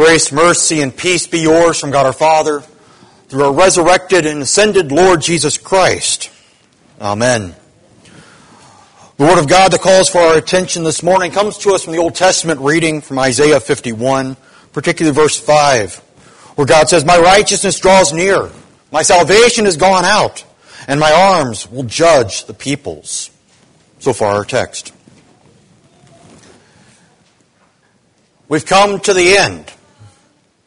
Grace, mercy, and peace be yours from God our Father, through our resurrected and ascended Lord Jesus Christ. Amen. The Word of God that calls for our attention this morning comes to us from the Old Testament reading from Isaiah 51, particularly verse 5, where God says, My righteousness draws near, my salvation is gone out, and my arms will judge the peoples. So far, our text. We've come to the end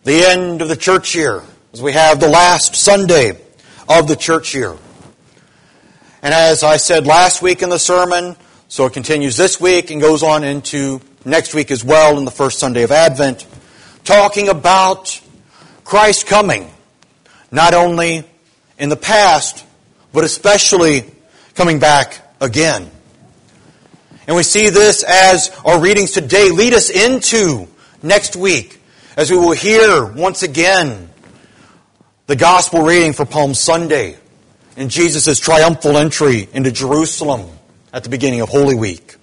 the end of the church year, as we have the last Sunday of the church year. And as I said last week in the sermon, so it continues this week and goes on into next week as well in the first Sunday of Advent, talking about Christ coming, not only in the past, but especially coming back again. And we see this as our readings today lead us into next week as we will hear once again the gospel reading for Palm Sunday and Jesus' triumphal entry into Jerusalem at the beginning of Holy Week.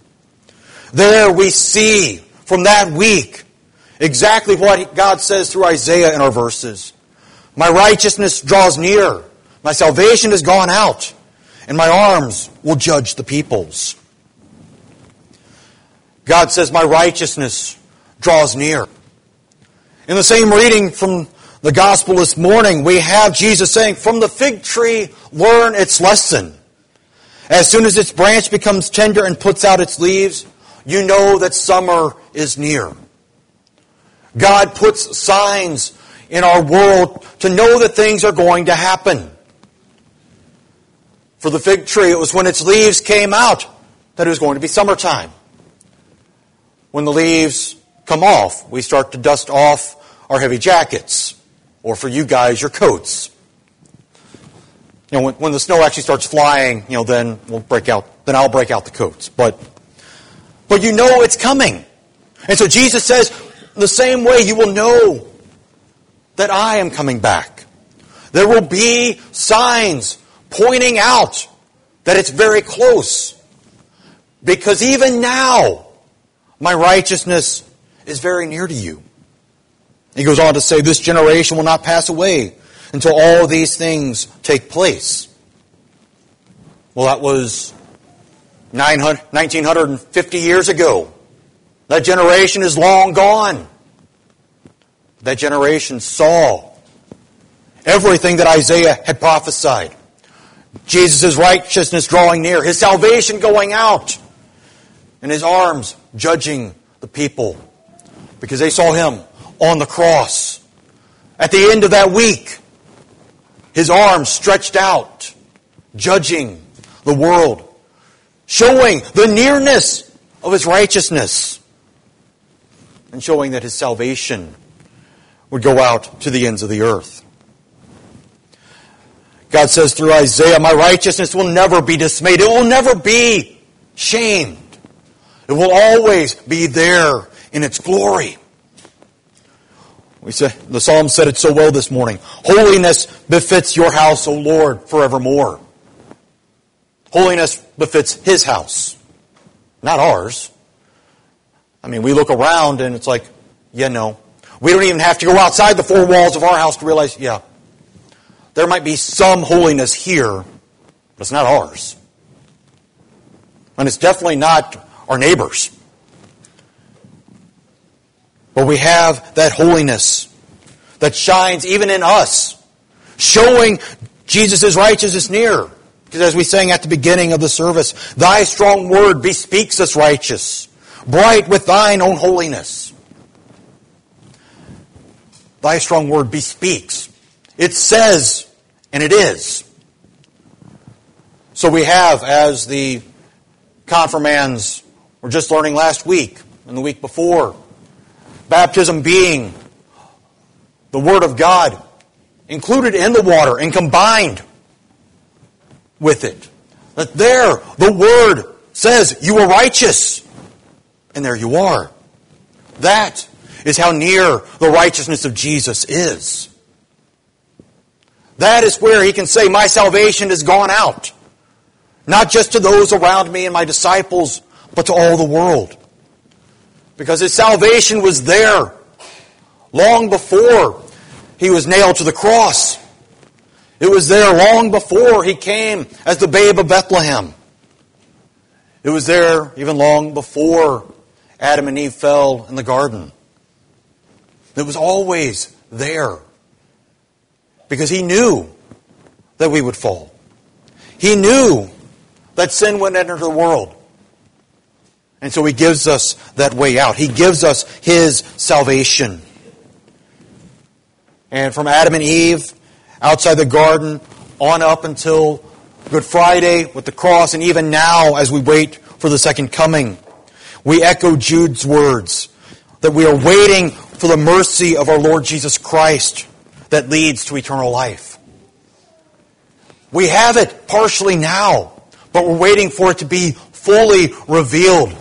There we see from that week exactly what God says through Isaiah in our verses. My righteousness draws near, my salvation has gone out, and my arms will judge the peoples. God says, My righteousness draws near. In the same reading from the gospel this morning, we have Jesus saying, From the fig tree, learn its lesson. As soon as its branch becomes tender and puts out its leaves, you know that summer is near. God puts signs in our world to know that things are going to happen. For the fig tree, it was when its leaves came out that it was going to be summertime. When the leaves come off, we start to dust off our heavy jackets, or for you guys, your coats. You know, when, when the snow actually starts flying, you know, then we'll break out, then I'll break out the coats. But, but you know it's coming. And so Jesus says, the same way you will know that I am coming back. There will be signs pointing out that it's very close. Because even now, my righteousness is very near to you. He goes on to say, This generation will not pass away until all these things take place. Well, that was 1950 years ago. That generation is long gone. That generation saw everything that Isaiah had prophesied. Jesus' righteousness drawing near, his salvation going out, and his arms judging the people because they saw him on the cross. At the end of that week, his arms stretched out, judging the world, showing the nearness of his righteousness, and showing that his salvation would go out to the ends of the earth. God says through Isaiah, My righteousness will never be dismayed. It will never be shamed. It will always be there in its glory. We say, the psalm said it so well this morning. Holiness befits your house, O Lord, forevermore. Holiness befits His house, not ours. I mean, we look around and it's like, yeah, no. We don't even have to go outside the four walls of our house to realize, yeah, there might be some holiness here, but it's not ours. And it's definitely not our neighbors. But we have that holiness that shines even in us, showing Jesus' righteousness near. Because as we sang at the beginning of the service, Thy strong word bespeaks us righteous, bright with Thine own holiness. Thy strong word bespeaks. It says, and it is. So we have, as the confirmands were just learning last week and the week before, Baptism being the Word of God included in the water and combined with it. That there, the Word says, you are righteous. And there you are. That is how near the righteousness of Jesus is. That is where he can say, My salvation has gone out. Not just to those around me and my disciples, but to all the world because his salvation was there long before he was nailed to the cross. It was there long before he came as the babe of Bethlehem. It was there even long before Adam and Eve fell in the garden. It was always there because he knew that we would fall. He knew that sin would enter the world. And so he gives us that way out. He gives us his salvation. And from Adam and Eve, outside the garden, on up until Good Friday with the cross, and even now as we wait for the second coming, we echo Jude's words that we are waiting for the mercy of our Lord Jesus Christ that leads to eternal life. We have it partially now, but we're waiting for it to be fully revealed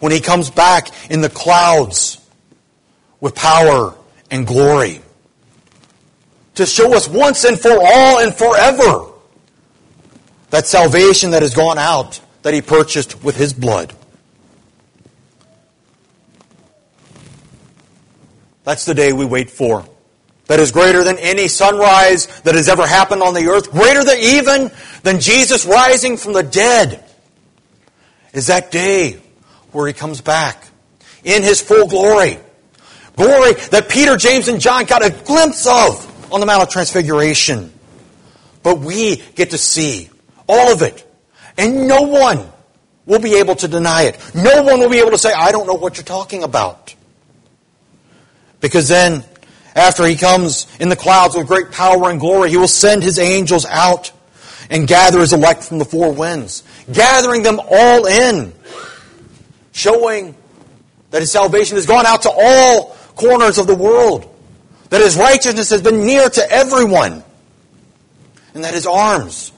when He comes back in the clouds with power and glory to show us once and for all and forever that salvation that has gone out that He purchased with His blood. That's the day we wait for. That is greater than any sunrise that has ever happened on the earth, greater than even than Jesus rising from the dead. Is that day where he comes back in his full glory. Glory that Peter, James, and John got a glimpse of on the Mount of Transfiguration. But we get to see all of it. And no one will be able to deny it. No one will be able to say, I don't know what you're talking about. Because then, after he comes in the clouds with great power and glory, he will send his angels out and gather his elect from the four winds, gathering them all in, showing that his salvation has gone out to all corners of the world, that his righteousness has been near to everyone, and that his arms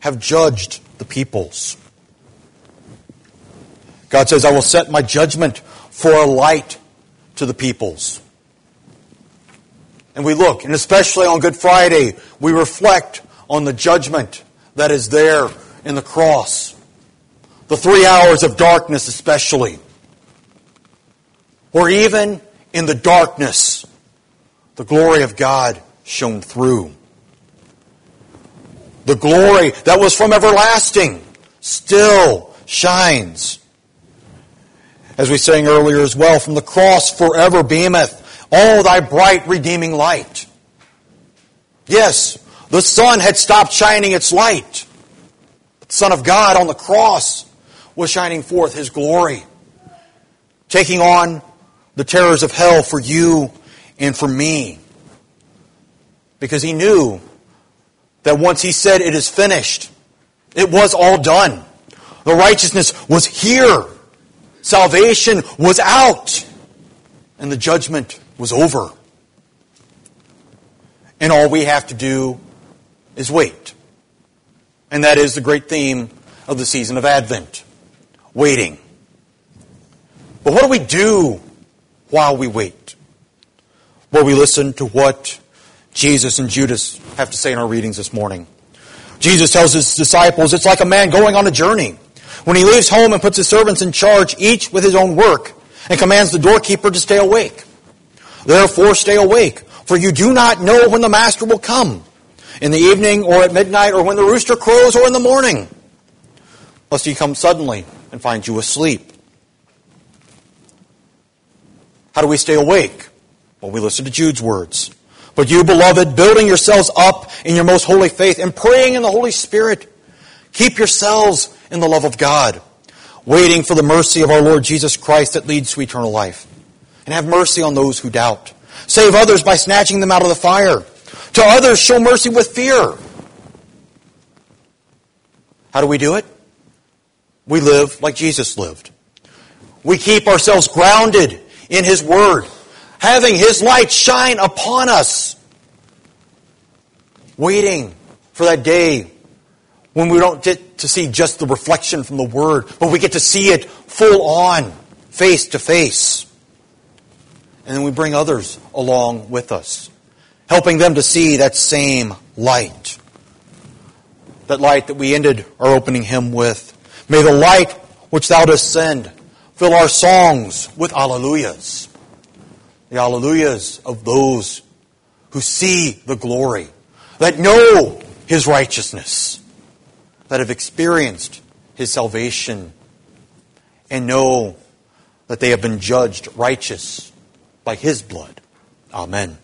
have judged the peoples. God says, I will set my judgment for a light to the peoples and we look, and especially on Good Friday, we reflect on the judgment that is there in the cross. The three hours of darkness, especially. Or even in the darkness, the glory of God shone through. The glory that was from everlasting still shines. As we sang earlier as well, from the cross forever beameth all thy bright redeeming light. Yes, the sun had stopped shining its light. the Son of God on the cross was shining forth his glory, taking on the terrors of hell for you and for me. Because he knew that once he said, It is finished, it was all done. The righteousness was here. Salvation was out. And the judgment was over. And all we have to do is wait. And that is the great theme of the season of Advent waiting. But what do we do while we wait? Well, we listen to what Jesus and Judas have to say in our readings this morning. Jesus tells his disciples it's like a man going on a journey. When he leaves home and puts his servants in charge, each with his own work, and commands the doorkeeper to stay awake. Therefore stay awake, for you do not know when the master will come, in the evening or at midnight or when the rooster crows or in the morning, lest he come suddenly and find you asleep. How do we stay awake? Well, we listen to Jude's words. But you, beloved, building yourselves up in your most holy faith and praying in the Holy Spirit, keep yourselves in the love of God, waiting for the mercy of our Lord Jesus Christ that leads to eternal life and have mercy on those who doubt. Save others by snatching them out of the fire. To others, show mercy with fear. How do we do it? We live like Jesus lived. We keep ourselves grounded in His Word, having His light shine upon us, waiting for that day when we don't get to see just the reflection from the Word, but we get to see it full on, face to face. And then we bring others along with us, helping them to see that same light. That light that we ended our opening hymn with. May the light which thou dost send fill our songs with alleluias. the alleluias of those who see the glory, that know his righteousness, that have experienced his salvation, and know that they have been judged righteous by his blood. Amen.